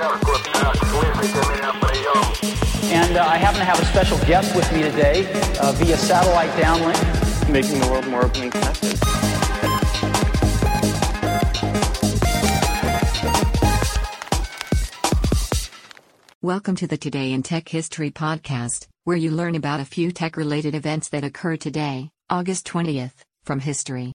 And uh, I happen to have a special guest with me today uh, via satellite downlink. Making the world more open and connected. Welcome to the Today in Tech History podcast, where you learn about a few tech related events that occur today, August 20th, from history.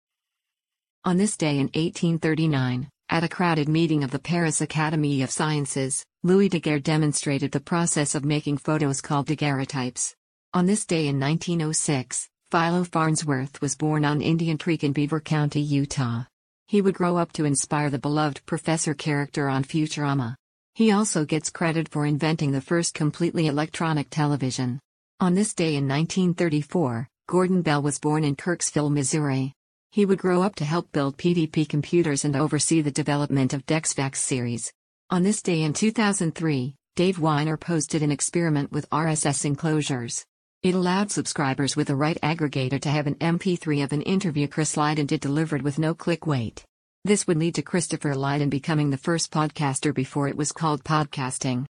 On this day in 1839, at a crowded meeting of the Paris Academy of Sciences, Louis Daguerre demonstrated the process of making photos called daguerreotypes. On this day in 1906, Philo Farnsworth was born on Indian Creek in Beaver County, Utah. He would grow up to inspire the beloved professor character on Futurama. He also gets credit for inventing the first completely electronic television. On this day in 1934, Gordon Bell was born in Kirksville, Missouri. He would grow up to help build PDP computers and oversee the development of DEC's VAX series. On this day in 2003, Dave Winer posted an experiment with RSS enclosures. It allowed subscribers with the right aggregator to have an MP3 of an interview Chris Lydon did delivered with no click wait. This would lead to Christopher Lydon becoming the first podcaster before it was called podcasting.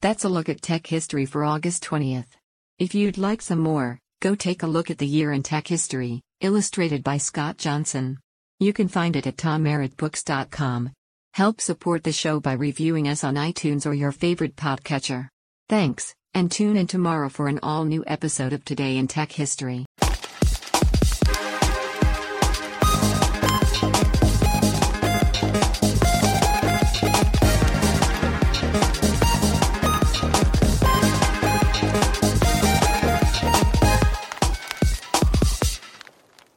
That's a look at tech history for August 20th. If you'd like some more, go take a look at the year in tech history illustrated by Scott Johnson. You can find it at tommerrittbooks.com. Help support the show by reviewing us on iTunes or your favorite podcatcher. Thanks, and tune in tomorrow for an all new episode of Today in Tech History.